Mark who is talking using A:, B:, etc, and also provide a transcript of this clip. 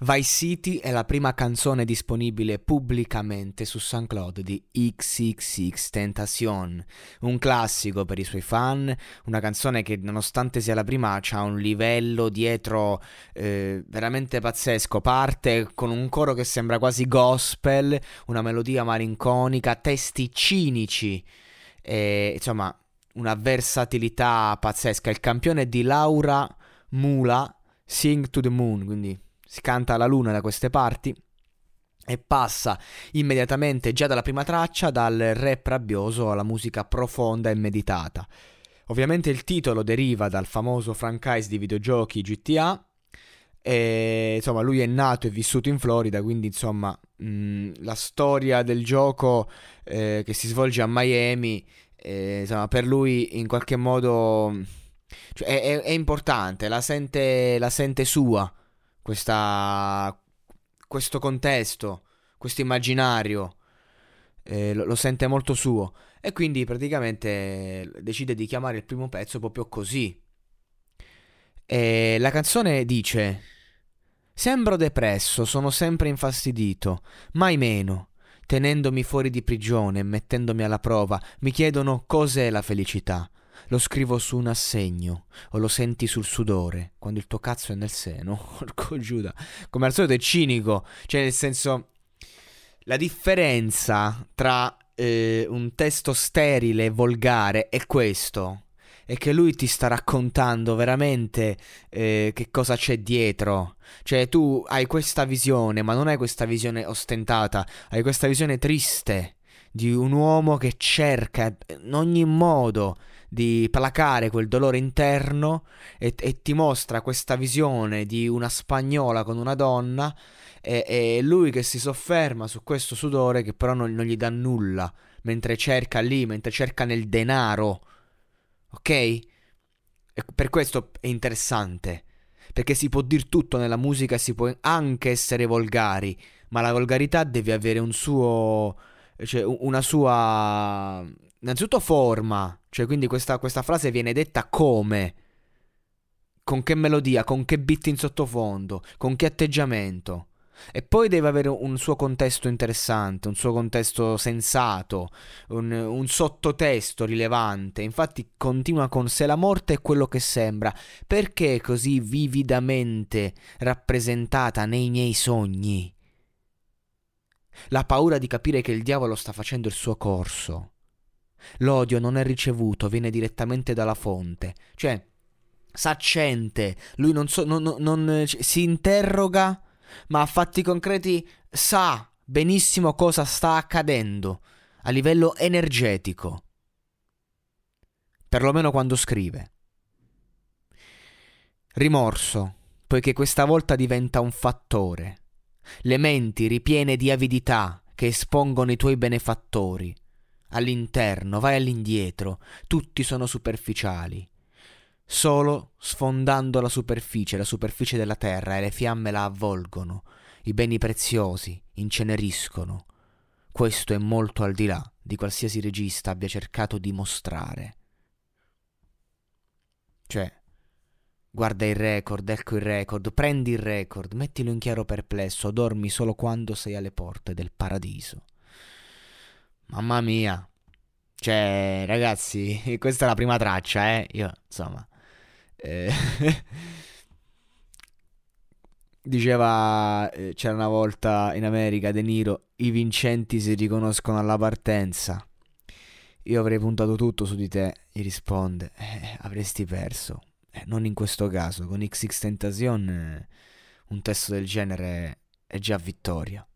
A: Vice City è la prima canzone disponibile pubblicamente su SoundCloud di XXX Tentacion, un classico per i suoi fan, una canzone che nonostante sia la prima ha un livello dietro eh, veramente pazzesco, parte con un coro che sembra quasi gospel, una melodia malinconica, testi cinici, e, insomma una versatilità pazzesca. Il campione di Laura Mula, Sing to the Moon, quindi si canta alla luna da queste parti e passa immediatamente già dalla prima traccia dal rap rabbioso alla musica profonda e meditata. Ovviamente il titolo deriva dal famoso franchise di videogiochi GTA e insomma lui è nato e vissuto in Florida, quindi insomma mh, la storia del gioco eh, che si svolge a Miami, eh, insomma per lui in qualche modo cioè, è, è, importante, la sente, la sente sua questa, questo contesto, questo immaginario, eh, lo, lo, sente molto suo e quindi praticamente decide di chiamare il primo pezzo proprio così. E la canzone dice: Sembro depresso, sono sempre infastidito, mai meno. Tenendomi fuori di prigione mettendomi alla prova, mi chiedono cos'è la felicità lo scrivo su un assegno o lo senti sul sudore quando il tuo cazzo è nel seno. Porco Giuda. Come al solito è cinico, cioè nel senso la differenza tra eh, un testo sterile e volgare è questo. È che lui ti sta raccontando veramente eh, che cosa c'è dietro. Cioè, tu hai questa visione, ma non hai questa visione ostentata, hai questa visione triste di un uomo che cerca in ogni modo di placare quel dolore interno e, e, ti mostra questa visione di una spagnola con una donna e, e lui che si sofferma su questo sudore che però non, non, gli dà nulla mentre cerca lì, mentre cerca nel denaro. Ok? E per questo è interessante. Perché si può dire tutto nella musica, si può anche essere volgari, ma la volgarità deve avere un suo cioè una sua innanzitutto forma, cioè quindi questa, questa frase viene detta come, con che melodia, con che beat in sottofondo, con che atteggiamento. E poi deve avere un suo contesto interessante, un suo contesto sensato, un, un, sottotesto rilevante. Infatti continua con se la morte è quello che sembra, perché così vividamente rappresentata nei miei sogni? La paura di capire che il diavolo sta facendo il suo corso. L'odio non è ricevuto, viene direttamente dalla fonte. Cioè, s'accente, lui non, so, non, non, non si interroga, ma a fatti concreti sa benissimo cosa sta accadendo a livello energetico. Perlomeno quando scrive. Rimorso, poiché questa volta diventa un fattore. Le menti ripiene di avidità che espongono i tuoi benefattori all'interno, vai all'indietro, tutti sono superficiali. Solo sfondando la superficie, la superficie della terra, e le fiamme la avvolgono, i beni preziosi inceneriscono. Questo è molto al di là di qualsiasi regista abbia cercato di mostrare. Cioè, guarda il record, ecco il record, prendi il record, mettilo in chiaro perplesso, dormi solo quando sei alle porte del paradiso. Mamma mia. Cioè, ragazzi, questa è la prima traccia, eh. Io, insomma... Eh, diceva, eh, c'era una volta in America De Niro, i vincenti si riconoscono alla partenza. Io avrei puntato tutto su di te, gli risponde. Eh, avresti perso. Eh, non in questo caso, con XX Tentacion eh, un testo del genere è già vittoria.